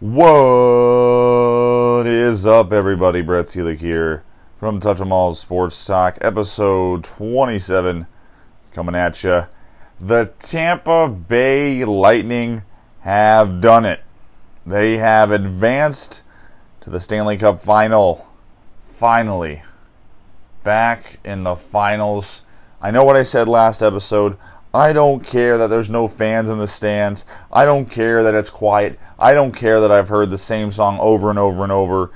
What is up, everybody? Brett Seelig here from Touch 'em All Sports Talk, episode 27, coming at you. The Tampa Bay Lightning have done it. They have advanced to the Stanley Cup final. Finally, back in the finals. I know what I said last episode. I don't care that there's no fans in the stands. I don't care that it's quiet. I don't care that I've heard the same song over and over and over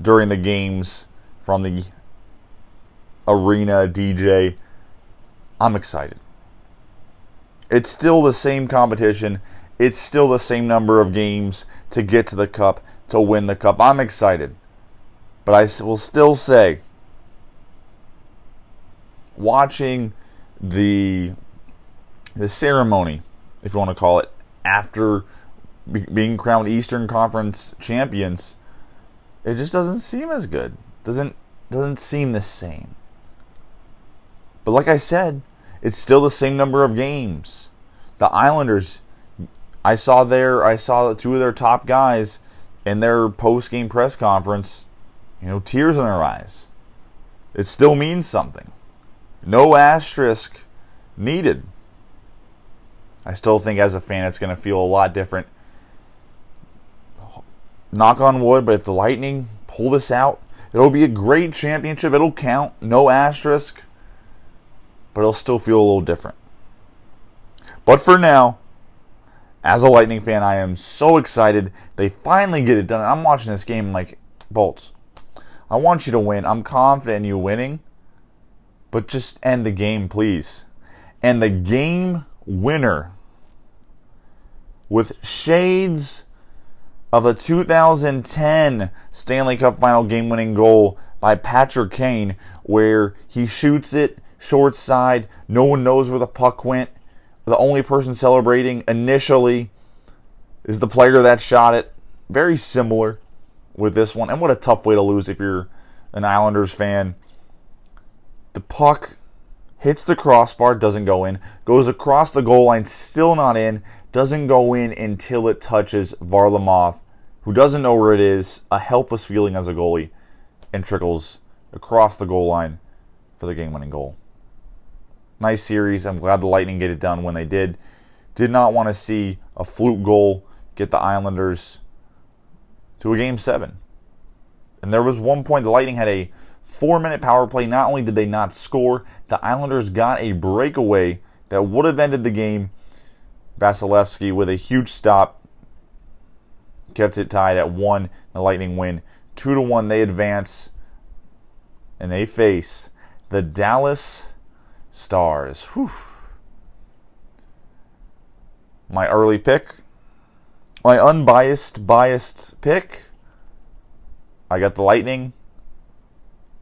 during the games from the arena DJ. I'm excited. It's still the same competition. It's still the same number of games to get to the cup, to win the cup. I'm excited. But I will still say, watching the the ceremony, if you want to call it, after be- being crowned Eastern Conference champions, it just doesn't seem as good. Doesn't doesn't seem the same. But like I said, it's still the same number of games. The Islanders, I saw their I saw two of their top guys in their post game press conference, you know, tears in their eyes. It still means something. No asterisk needed. I still think as a fan it's going to feel a lot different. Knock on wood, but if the Lightning pull this out, it'll be a great championship. It'll count, no asterisk, but it'll still feel a little different. But for now, as a Lightning fan, I am so excited. They finally get it done. I'm watching this game like, Bolts, I want you to win. I'm confident in you winning, but just end the game, please. And the game winner with shades of the 2010 Stanley Cup final game winning goal by Patrick Kane, where he shoots it short side. No one knows where the puck went. The only person celebrating initially is the player that shot it. Very similar with this one. And what a tough way to lose if you're an Islanders fan. The puck hits the crossbar, doesn't go in, goes across the goal line, still not in, doesn't go in until it touches Varlamov, who doesn't know where it is, a helpless feeling as a goalie, and trickles across the goal line for the game winning goal. Nice series. I'm glad the Lightning get it done when they did. Did not want to see a fluke goal get the Islanders to a game seven. And there was one point the Lightning had a four minute power play. Not only did they not score, the Islanders got a breakaway that would have ended the game. Vasilevskiy with a huge stop kept it tied at one. The Lightning win two to one. They advance and they face the Dallas Stars. Whew. My early pick, my unbiased, biased pick. I got the Lightning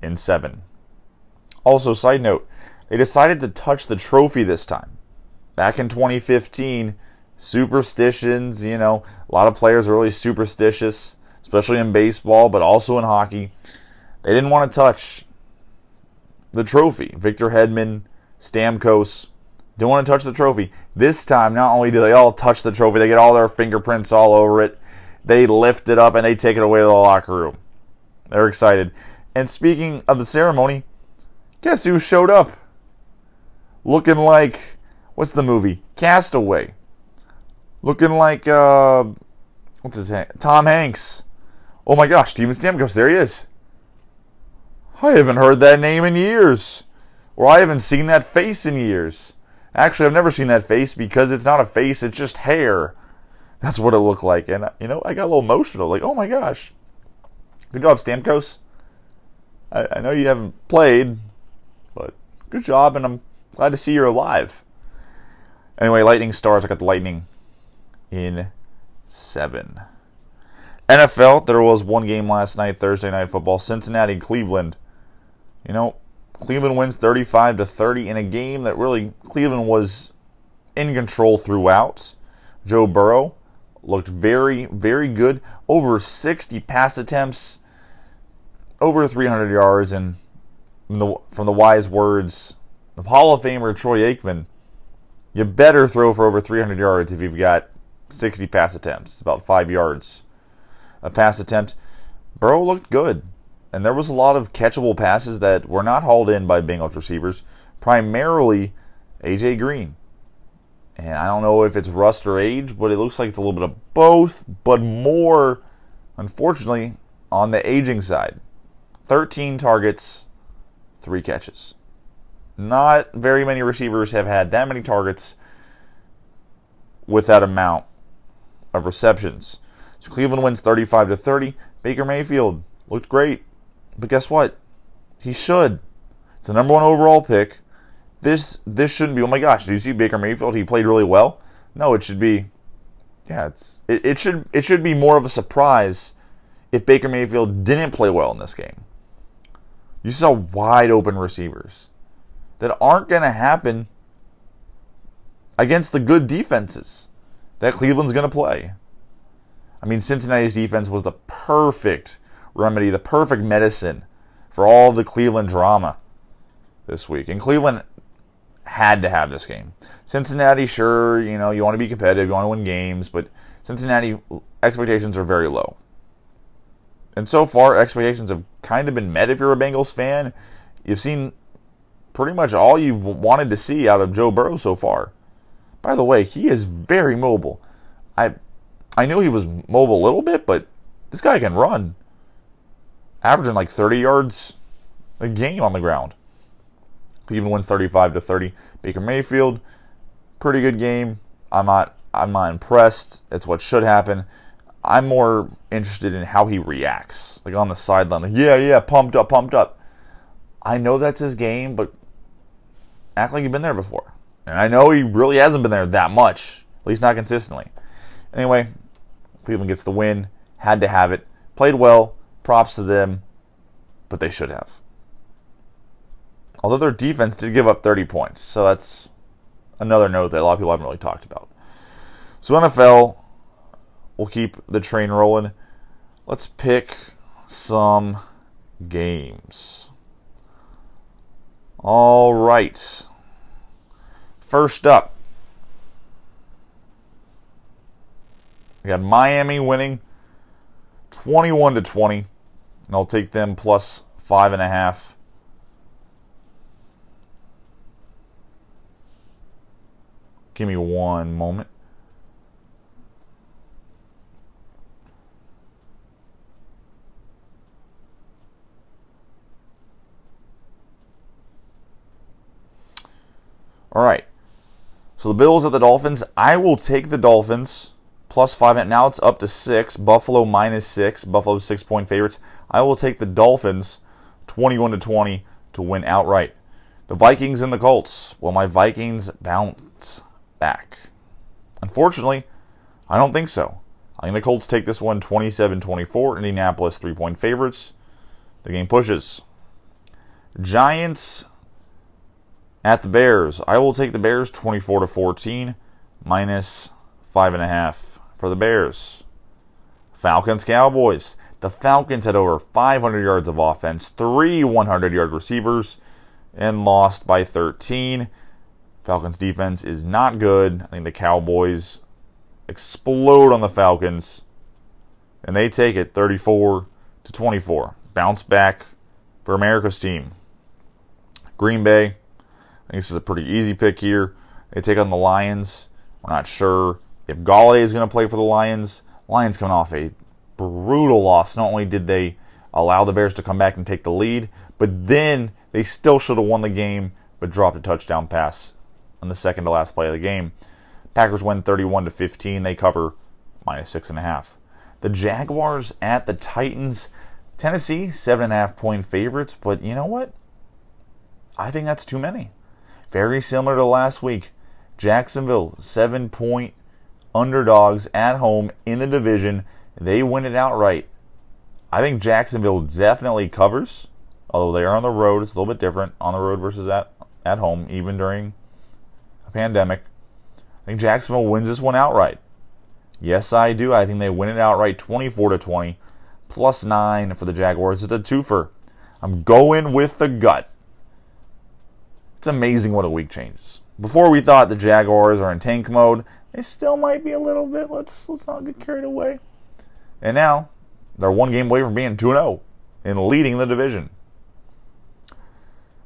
in seven. Also, side note, they decided to touch the trophy this time. Back in 2015, superstitions, you know, a lot of players are really superstitious, especially in baseball, but also in hockey. They didn't want to touch the trophy. Victor Hedman, Stamkos didn't want to touch the trophy. This time, not only do they all touch the trophy, they get all their fingerprints all over it. They lift it up and they take it away to the locker room. They're excited. And speaking of the ceremony, guess who showed up? Looking like what's the movie? Castaway. Looking like uh what's his name? Tom Hanks. Oh my gosh, Steven Stamkos, there he is. I haven't heard that name in years. Or I haven't seen that face in years. Actually, I've never seen that face because it's not a face, it's just hair. That's what it looked like. And, you know, I got a little emotional. Like, oh my gosh. Good job, Stamkos. I, I know you haven't played, but good job, and I'm glad to see you're alive. Anyway, Lightning Stars. I got the Lightning in seven. NFL, there was one game last night, Thursday night football, Cincinnati, Cleveland. You know, Cleveland wins 35 to 30 in a game that really Cleveland was in control throughout. Joe Burrow looked very, very good. Over 60 pass attempts, over 300 yards, and from the, from the wise words of Hall of Famer Troy Aikman, you better throw for over 300 yards if you've got 60 pass attempts. About five yards a pass attempt. Burrow looked good, and there was a lot of catchable passes that were not hauled in by Bengals receivers, primarily AJ Green. And I don't know if it's rust or age, but it looks like it's a little bit of both, but more, unfortunately, on the aging side. 13 targets, three catches. Not very many receivers have had that many targets with that amount of receptions. So Cleveland wins 35 to 30. Baker Mayfield looked great. But guess what? He should. It's the number one overall pick. This this shouldn't be. Oh my gosh! Do you see Baker Mayfield? He played really well. No, it should be. Yeah, it's it, it should it should be more of a surprise if Baker Mayfield didn't play well in this game. You saw wide open receivers that aren't going to happen against the good defenses that Cleveland's going to play. I mean, Cincinnati's defense was the perfect remedy, the perfect medicine for all the Cleveland drama this week. And Cleveland had to have this game. Cincinnati, sure, you know, you want to be competitive, you want to win games, but Cincinnati expectations are very low. And so far, expectations have kind of been met if you're a Bengals fan. You've seen pretty much all you've wanted to see out of Joe Burrow so far. By the way, he is very mobile. I I knew he was mobile a little bit, but this guy can run. Averaging like 30 yards a game on the ground. Cleveland wins 35 to 30. Baker Mayfield, pretty good game. I'm not I'm not impressed. It's what should happen. I'm more interested in how he reacts, like on the sideline. Like, yeah, yeah, pumped up, pumped up. I know that's his game, but act like you've been there before. And I know he really hasn't been there that much, at least not consistently. Anyway, Cleveland gets the win. Had to have it. Played well. Props to them, but they should have. Although their defense did give up 30 points, so that's another note that a lot of people haven't really talked about. So NFL, we'll keep the train rolling. Let's pick some games. All right. First up, we got Miami winning 21 to 20. And I'll take them plus five and a half. Give me one moment. All right. So the Bills at the Dolphins. I will take the Dolphins plus five. Now it's up to six. Buffalo minus six. Buffalo six point favorites. I will take the Dolphins 21 to 20 to win outright. The Vikings and the Colts. Well, my Vikings bounce back. Unfortunately, I don't think so. I think the Colts take this one 27 24. Indianapolis three point favorites. The game pushes. Giants at the Bears. I will take the Bears 24 to 14, minus five and a half for the Bears. Falcons Cowboys. The Falcons had over 500 yards of offense, three 100 yard receivers, and lost by 13. Falcons defense is not good. I think the Cowboys explode on the Falcons, and they take it 34 to 24. Bounce back for America's team. Green Bay this is a pretty easy pick here. They take on the Lions. We're not sure if Golladay is going to play for the Lions. Lions coming off a brutal loss. Not only did they allow the Bears to come back and take the lead, but then they still should have won the game, but dropped a touchdown pass on the second to last play of the game. Packers win 31 to 15. They cover minus six and a half. The Jaguars at the Titans. Tennessee seven and a half point favorites, but you know what? I think that's too many. Very similar to last week. Jacksonville, seven point underdogs at home in the division. They win it outright. I think Jacksonville definitely covers, although they are on the road. It's a little bit different on the road versus at, at home, even during a pandemic. I think Jacksonville wins this one outright. Yes, I do. I think they win it outright 24 to 20, plus 9 for the Jaguars. It's a twofer. I'm going with the gut. It's amazing what a week changes. Before we thought the Jaguars are in tank mode, they still might be a little bit. Let's let's not get carried away. And now They're one game away from being 2 0 and oh leading the division.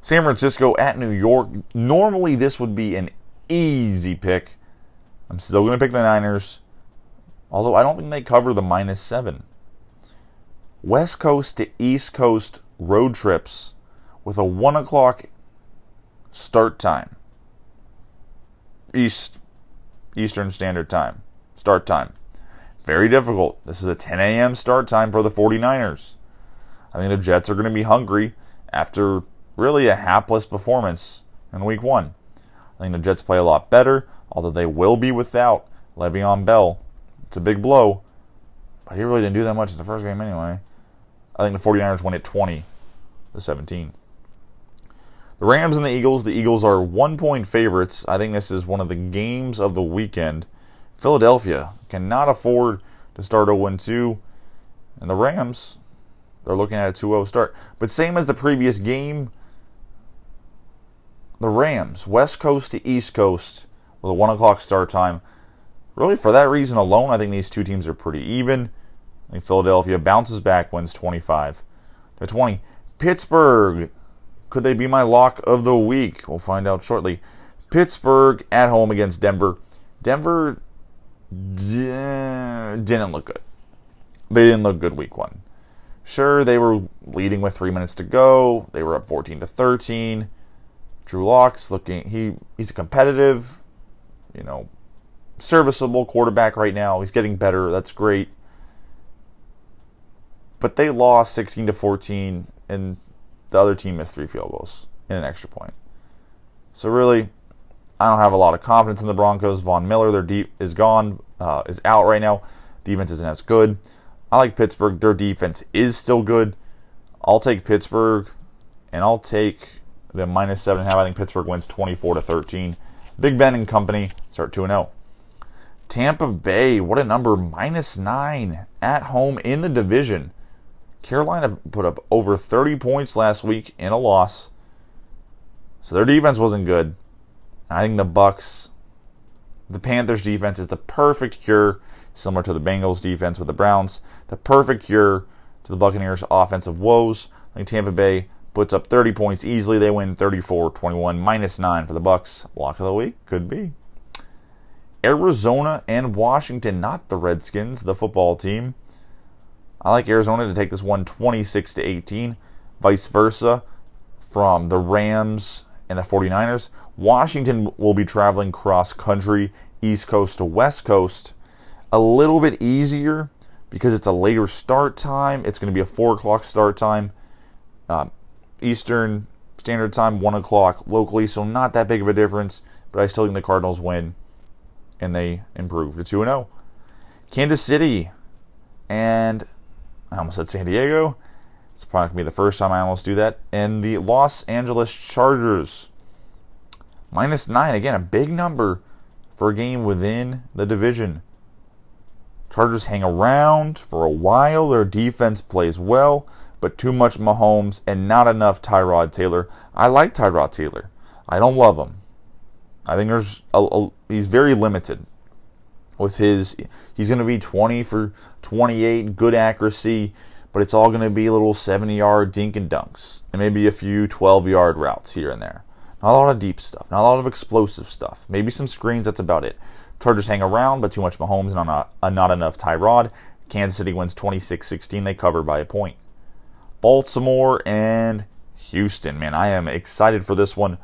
San Francisco at New York. Normally, this would be an easy pick. I'm still going to pick the Niners, although I don't think they cover the minus seven. West Coast to East Coast road trips with a 1 o'clock start time. East Eastern Standard Time. Start time. Very difficult. This is a 10 a.m. start time for the 49ers. I think the Jets are going to be hungry after really a hapless performance in week one. I think the Jets play a lot better, although they will be without Le'Veon Bell. It's a big blow, but he really didn't do that much in the first game anyway. I think the 49ers win at 20 to 17. The Rams and the Eagles. The Eagles are one point favorites. I think this is one of the games of the weekend. Philadelphia cannot afford to start 0 2. And the Rams, they're looking at a 2 0 start. But same as the previous game, the Rams, West Coast to East Coast, with a 1 o'clock start time. Really, for that reason alone, I think these two teams are pretty even. I think Philadelphia bounces back, wins 25 to 20. Pittsburgh could they be my lock of the week? We'll find out shortly. Pittsburgh at home against Denver. Denver didn't look good. They didn't look good week one. Sure, they were leading with three minutes to go. They were up 14 to 13. Drew Lock's looking he he's a competitive, you know, serviceable quarterback right now. He's getting better. That's great. But they lost 16 to 14 and the other team missed three field goals in an extra point. So really, I don't have a lot of confidence in the Broncos. Von Miller, their deep is gone, uh, is out right now. Defense isn't as good. I like Pittsburgh. Their defense is still good. I'll take Pittsburgh, and I'll take the minus seven and a half. I think Pittsburgh wins 24 to 13. Big Ben and company start 2 and 0. Tampa Bay, what a number, minus nine at home in the division. Carolina put up over 30 points last week in a loss. So their defense wasn't good. I think the Bucks, the Panthers defense is the perfect cure, similar to the Bengals defense with the Browns, the perfect cure to the Buccaneers offensive woes. I think Tampa Bay puts up 30 points easily. They win 34-21, minus 9 for the Bucks. Lock of the week could be. Arizona and Washington, not the Redskins, the football team. I like Arizona to take this one 26 to 18. Vice versa from the Rams and the 49ers. Washington will be traveling cross country, East Coast to West Coast. A little bit easier because it's a later start time. It's going to be a 4 o'clock start time. Uh, Eastern Standard Time, 1 o'clock locally, so not that big of a difference. But I still think the Cardinals win and they improve to 2 0. Kansas City and I almost said San Diego. It's probably going to be the first time I almost do that. And the Los Angeles Chargers. Minus nine. Again, a big number for a game within the division. Chargers hang around for a while. Their defense plays well, but too much Mahomes and not enough Tyrod Taylor. I like Tyrod Taylor. I don't love him. I think there's a, a, he's very limited with his he's going to be 20 for 28 good accuracy but it's all going to be little 70 yard dink and dunks and maybe a few 12 yard routes here and there. Not a lot of deep stuff not a lot of explosive stuff maybe some screens that's about it. Chargers hang around but too much mahomes and not, not enough tyrod. Kansas city wins 26-16 they cover by a point. Baltimore and houston man i am excited for this one.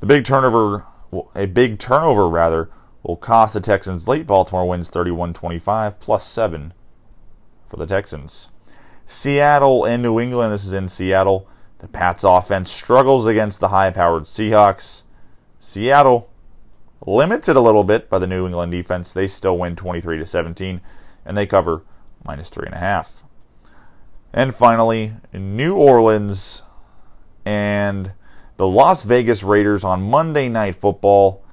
The big turnover a big turnover rather will cost the Texans late. Baltimore wins 31 25, plus 7 for the Texans. Seattle and New England. This is in Seattle. The Pats offense struggles against the high powered Seahawks. Seattle limited a little bit by the New England defense. They still win 23 to 17, and they cover minus 3.5. And finally, New Orleans and the Las Vegas Raiders on Monday Night Football.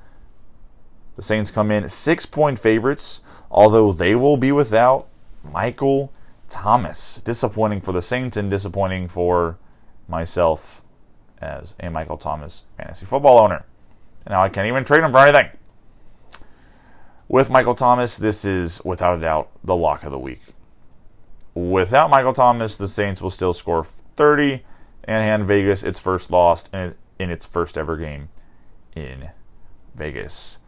The Saints come in six point favorites, although they will be without Michael Thomas. Disappointing for the Saints and disappointing for myself as a Michael Thomas fantasy football owner. And now I can't even trade him for anything. With Michael Thomas, this is without a doubt the lock of the week. without Michael Thomas, the Saints will still score 30 and hand Vegas its first loss in, in its first ever game in Vegas.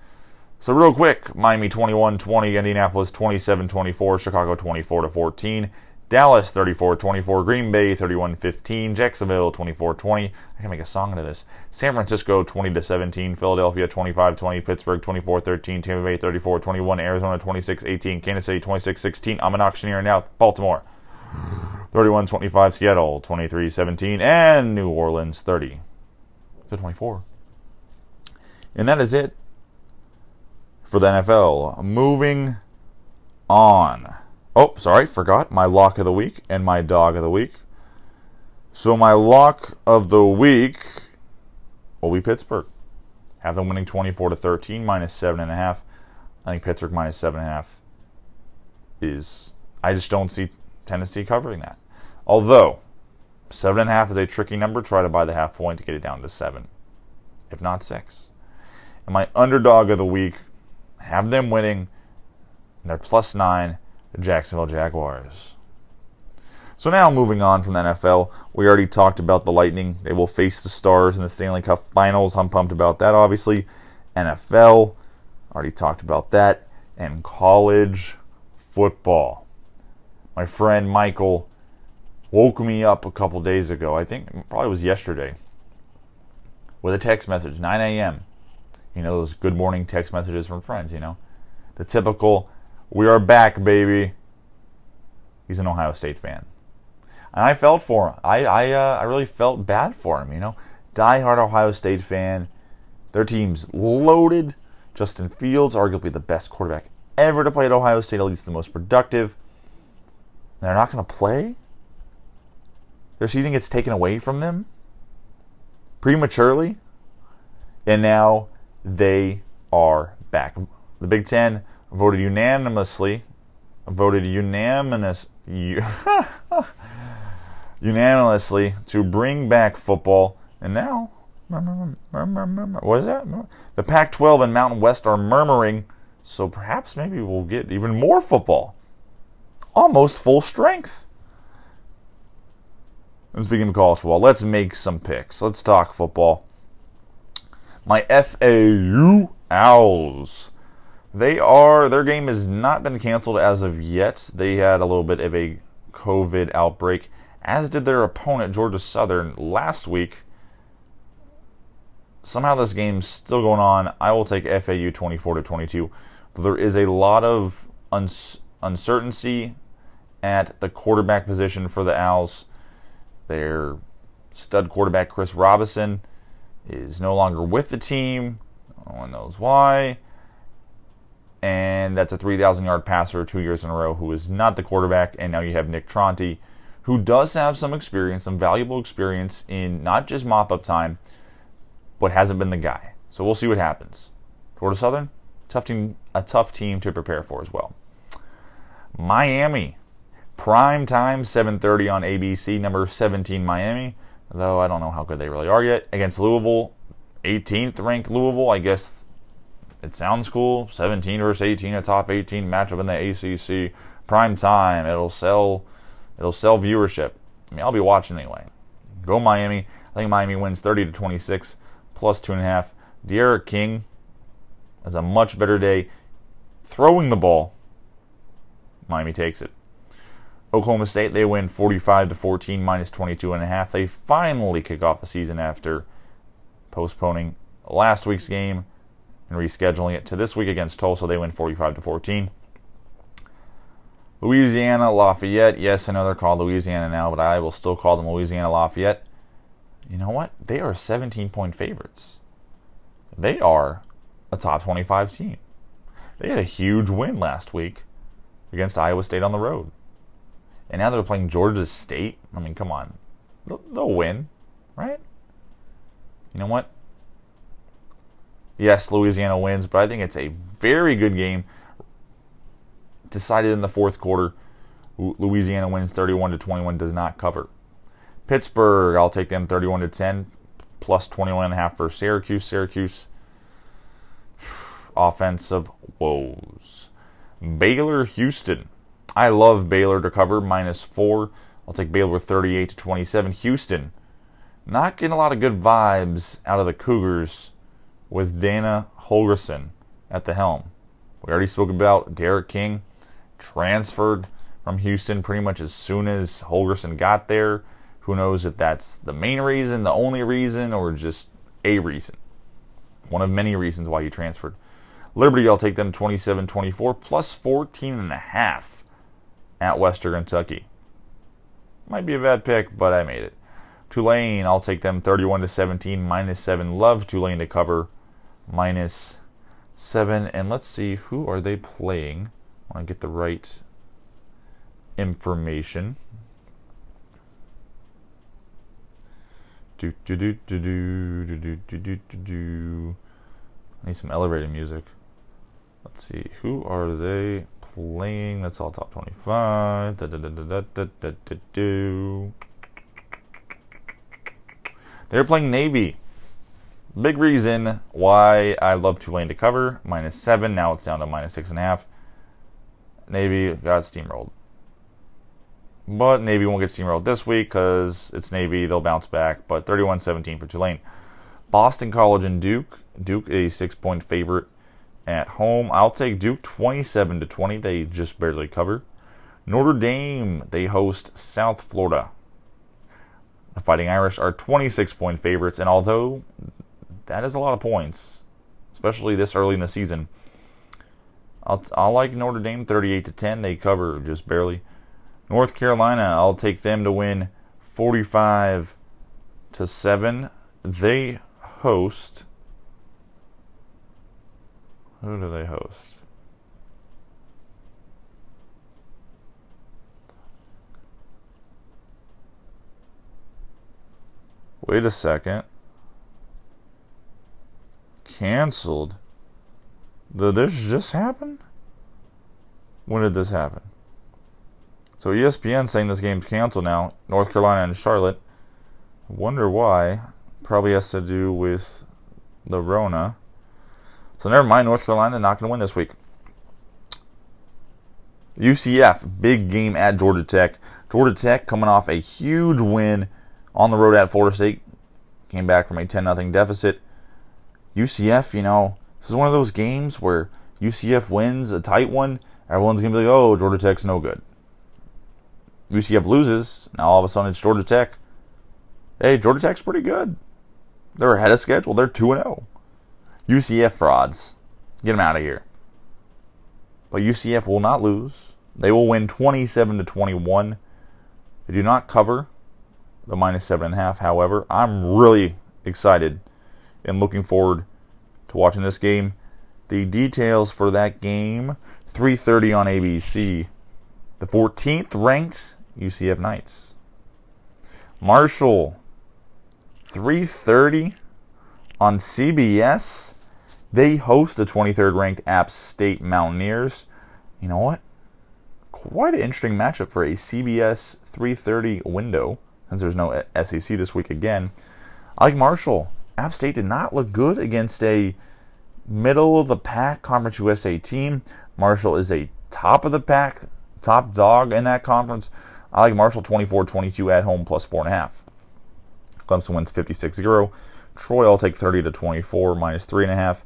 So real quick, Miami 21-20, Indianapolis 27-24, Chicago 24-14, Dallas 34-24, Green Bay 31-15, Jacksonville 24-20. I can make a song out of this. San Francisco 20-17, Philadelphia 25-20, Pittsburgh 24-13, Tampa Bay 34-21, Arizona 26-18, Kansas City 26-16. I'm an auctioneer now. Baltimore 31-25, Seattle 23-17, and New Orleans 30 to 24. And that is it for the NFL. Moving on. Oh, sorry, forgot my lock of the week and my dog of the week. So my lock of the week will be Pittsburgh. Have them winning 24 to 13, minus seven and a half. I think Pittsburgh minus seven and a half is. I just don't see Tennessee covering that. Although seven and a half is a tricky number, try to buy the half point to get it down to seven, if not six. And my underdog of the week have them winning. And They're plus nine, the Jacksonville Jaguars. So now moving on from the NFL, we already talked about the Lightning. They will face the Stars in the Stanley Cup Finals. I'm pumped about that, obviously. NFL, already talked about that. And college football. My friend Michael woke me up a couple days ago. I think probably was yesterday with a text message, 9 a.m you know, those good morning text messages from friends, you know. The typical, we are back, baby. He's an Ohio State fan. And I felt for him. I, I, uh, I really felt bad for him, you know. Die-hard Ohio State fan. Their team's loaded. Justin Fields, arguably the best quarterback ever to play at Ohio State, at least the most productive. They're not going to play? Their season gets taken away from them prematurely. And now they are back. The Big Ten voted unanimously, voted unanimous, unanimously to bring back football, and now, what is that? The Pac-12 and Mountain West are murmuring, so perhaps maybe we'll get even more football, almost full strength. Speaking of college football, let's make some picks. Let's talk football my FAU Owls. They are their game has not been canceled as of yet. They had a little bit of a COVID outbreak, as did their opponent Georgia Southern last week. Somehow this game's still going on. I will take FAU 24 to 22. There is a lot of uncertainty at the quarterback position for the Owls. Their stud quarterback Chris Robinson is no longer with the team. No one knows why. And that's a 3,000 yard passer two years in a row who is not the quarterback. And now you have Nick Tronti, who does have some experience, some valuable experience in not just mop up time, but hasn't been the guy. So we'll see what happens. Florida Southern, tough team, a tough team to prepare for as well. Miami, prime time, 7:30 on ABC. Number 17, Miami though I don't know how good they really are yet. Against Louisville, 18th ranked Louisville, I guess it sounds cool. 17 versus 18, a top 18 matchup in the ACC, prime time. It'll sell, it'll sell viewership. I mean, I'll be watching anyway. Go Miami. I think Miami wins 30 to 26, plus two and a half. D'Eriq King has a much better day throwing the ball. Miami takes it. Oklahoma State they win 45 to 14 minus 22 and a half. They finally kick off the season after postponing last week's game and rescheduling it to this week against Tulsa. They win 45 to 14. Louisiana Lafayette. Yes, I know they're called Louisiana now, but I will still call them Louisiana Lafayette. You know what? They are 17 point favorites. They are a top 25 team. They had a huge win last week against Iowa State on the road. And now they're playing Georgia State. I mean, come on. They'll, they'll win, right? You know what? Yes, Louisiana wins, but I think it's a very good game. Decided in the fourth quarter. Louisiana wins 31 to 21, does not cover. Pittsburgh, I'll take them 31 to 10, plus 21 and a half for Syracuse. Syracuse offensive woes. Baylor Houston. I love Baylor to cover minus four. I'll take Baylor 38 to 27. Houston, not getting a lot of good vibes out of the Cougars with Dana Holgorsen at the helm. We already spoke about D'Eriq King transferred from Houston pretty much as soon as Holgorsen got there. Who knows if that's the main reason, the only reason, or just a reason. One of many reasons why he transferred. Liberty, I'll take them 27 24 plus 14 and a half at Western Kentucky. Might be a bad pick, but I made it. Tulane, I'll take them 31 to 17 minus 7. Love Tulane to cover minus 7. And let's see who are they playing. I want to get the right information. Do do do do do do do do do do. I need some elevator music. Let's see, who are they playing? That's all top 25. Da, da, da, da, da, da, da, da. They're playing Navy. Big reason why I love Tulane to cover. Minus seven. Now it's down to minus six and a half. Navy got steamrolled. But Navy won't get steamrolled this week because it's Navy. They'll bounce back. But 31 17 for Tulane. Boston College and Duke. Duke a six point favorite at home. I'll take Duke 27 to 20. They just barely cover. Notre Dame, they host South Florida. The Fighting Irish are 26 point favorites, and although that is a lot of points, especially this early in the season, I'll, I'll like Notre Dame 38 to 10. They cover just barely. North Carolina, I'll take them to win 45 to 7. They host who do they host? Wait a second. Cancelled. Did this just happen? When did this happen? So ESPN saying this game's canceled now. North Carolina and Charlotte. Wonder why. Probably has to do with the Rona. So never mind, North Carolina not going to win this week. UCF, big game at Georgia Tech. Georgia Tech coming off a huge win on the road at Florida State. Came back from a 10 0 deficit. UCF, you know, this is one of those games where UCF wins a tight one. Everyone's going to be like, oh, Georgia Tech's no good. UCF loses. Now all of a sudden it's Georgia Tech. Hey, Georgia Tech's pretty good. They're ahead of schedule. They're 2 0. UCF frauds. Get them out of here. But UCF will not lose. They will win 27 to 21. They do not cover the minus seven and a half. However, I'm really excited and looking forward to watching this game. The details for that game: 3:30 on ABC. The 14th ranked UCF Knights. Marshall. 3:30 on CBS. They host the 23rd ranked App State Mountaineers. You know what? Quite an interesting matchup for a CBS 3:30 window since there's no SEC this week again. I like Marshall. App State did not look good against a middle of the pack Conference USA team. Marshall is a top of the pack, top dog in that conference. I like Marshall 24 22 at home plus 4.5. Clemson wins 56 0. Troy, I'll take 30 to 24 minus 3.5.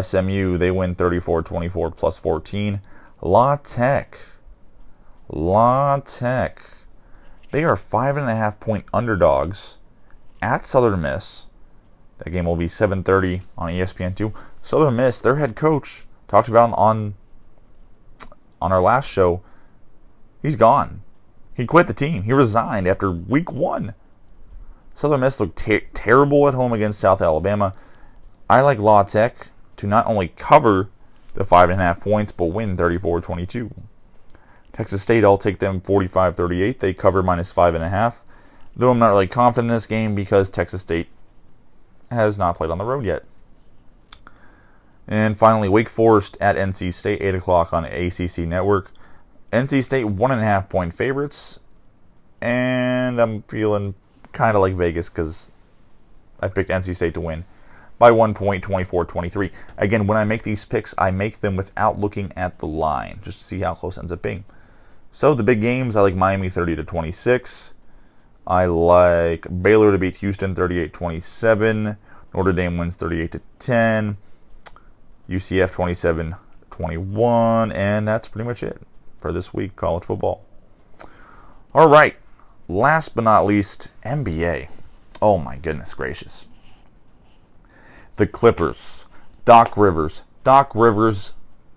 SMU, they win 34 24 plus 14. La Tech. La Tech. They are five and a half point underdogs at Southern Miss. That game will be 7:30 on ESPN2. Southern Miss, their head coach talked about on on our last show. He's gone. He quit the team. He resigned after week one. Southern Miss looked ter- terrible at home against South Alabama. I like La Tech to not only cover the five and a half points, but win 34-22. Texas State, I'll take them 45-38. They cover minus five and a half. Though I'm not really confident in this game because Texas State has not played on the road yet. And finally, Wake Forest at NC State, 8 o'clock on ACC Network. NC State, one and a half point favorites. And I'm feeling kind of like Vegas because I picked NC State to win by one point, 24 23. Again, when I make these picks, I make them without looking at the line, just to see how close it ends up being. So the big games, I like Miami 30 to 26. I like Baylor to beat Houston 38-27. Notre Dame wins 38 to 10. UCF 27 21 and that's pretty much it for this week college football. All right. Last but not least, NBA. Oh my goodness gracious. The Clippers, Doc Rivers, Doc Rivers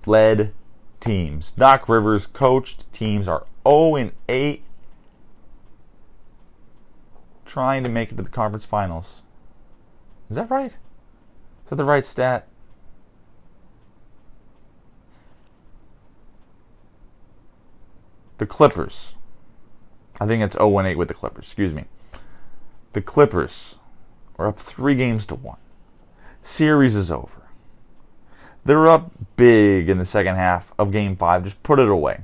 led teams. Doc Rivers coached teams are 0 and 8 trying to make it to the conference finals. Is that right? Is that the right stat? The Clippers. I think it's 0 8 with the Clippers. Excuse me. The Clippers are up three games to one. Series is over. They're up big in the second half of game five. Just put it away.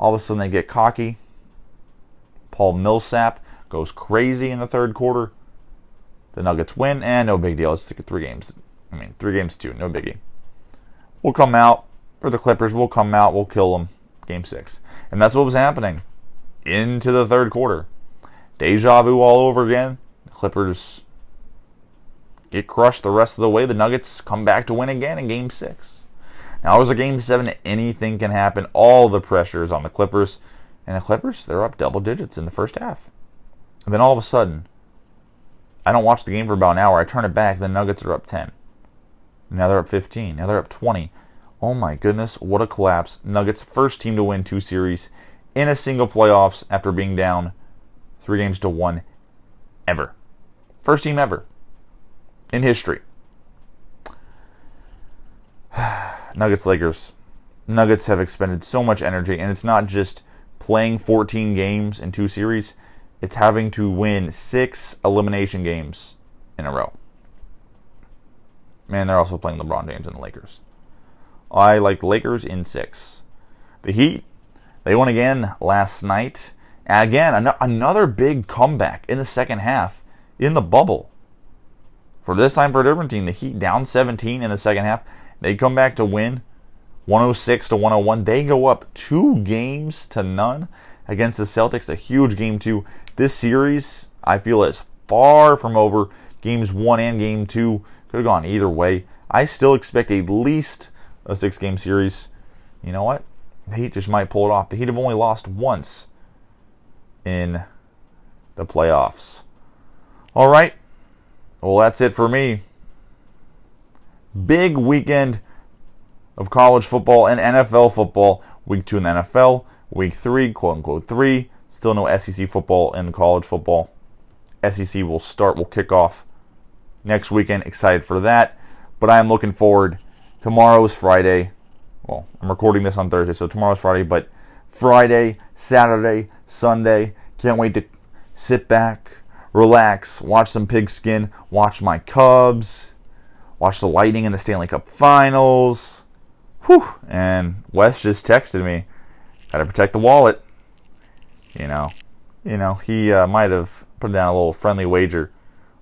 All of a sudden they get cocky. Paul Millsap goes crazy in the third quarter. The Nuggets win, and no big deal. Stick three games. I mean, three games, two. No biggie. We'll come out for the Clippers. We'll come out. We'll kill them. Game six. And that's what was happening into the third quarter. Deja vu all over again. Clippers get crushed the rest of the way. The Nuggets come back to win again in game six. Now, it was a game seven. Anything can happen. All the pressure is on the Clippers. And the Clippers, they're up double digits in the first half. And then all of a sudden, I don't watch the game for about an hour. I turn it back. The Nuggets are up 10. Now they're up 15. Now they're up 20. Oh my goodness, what a collapse. Nuggets first team to win two series in a single playoffs after being down three games to one ever. First team ever in history. Nuggets Lakers. Nuggets have expended so much energy, and it's not just playing 14 games in two series, it's having to win six elimination games in a row. Man, they're also playing LeBron James and the Lakers. I like Lakers in six. The Heat, they won again last night. Again, an- another big comeback in the second half in the bubble. For this time for a different team, the Heat down 17 in the second half. They come back to win 106 to 101. They go up two games to none against the Celtics. A huge game two. This series, I feel, is far from over. Games one and game two could have gone either way. I still expect at least a six game series. You know what? The Heat just might pull it off. The Heat have only lost once in the playoffs. All right. Well, that's it for me. Big weekend of college football and NFL football. Week two in the NFL, week three, quote unquote three. Still no SEC football and college football. SEC will start, will kick off next weekend. Excited for that. But I am looking forward. Tomorrow is Friday. Well, I'm recording this on Thursday, so tomorrow's Friday, but Friday, Saturday, Sunday. Can't wait to sit back, relax, watch some pigskin, watch my Cubs, watch the Lightning in the Stanley Cup Finals. Whew. And Wes just texted me, gotta protect the wallet. You know, you know, he uh, might have put down a little friendly wager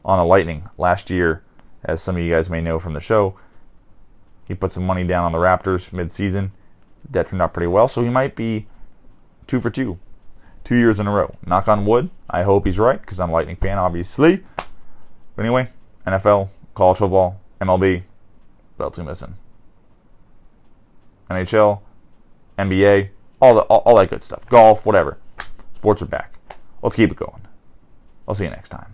on the Lightning last year, as some of you guys may know from the show. He put some money down on the Raptors mid-season. That turned out pretty well, so he might be two for two, two years in a row. Knock on wood. I hope he's right because I'm a Lightning fan, obviously. But anyway, NFL, college football, MLB. What else we missing? NHL, NBA, all the all, all that good stuff. Golf, whatever. Sports are back. Let's keep it going. I'll see you next time.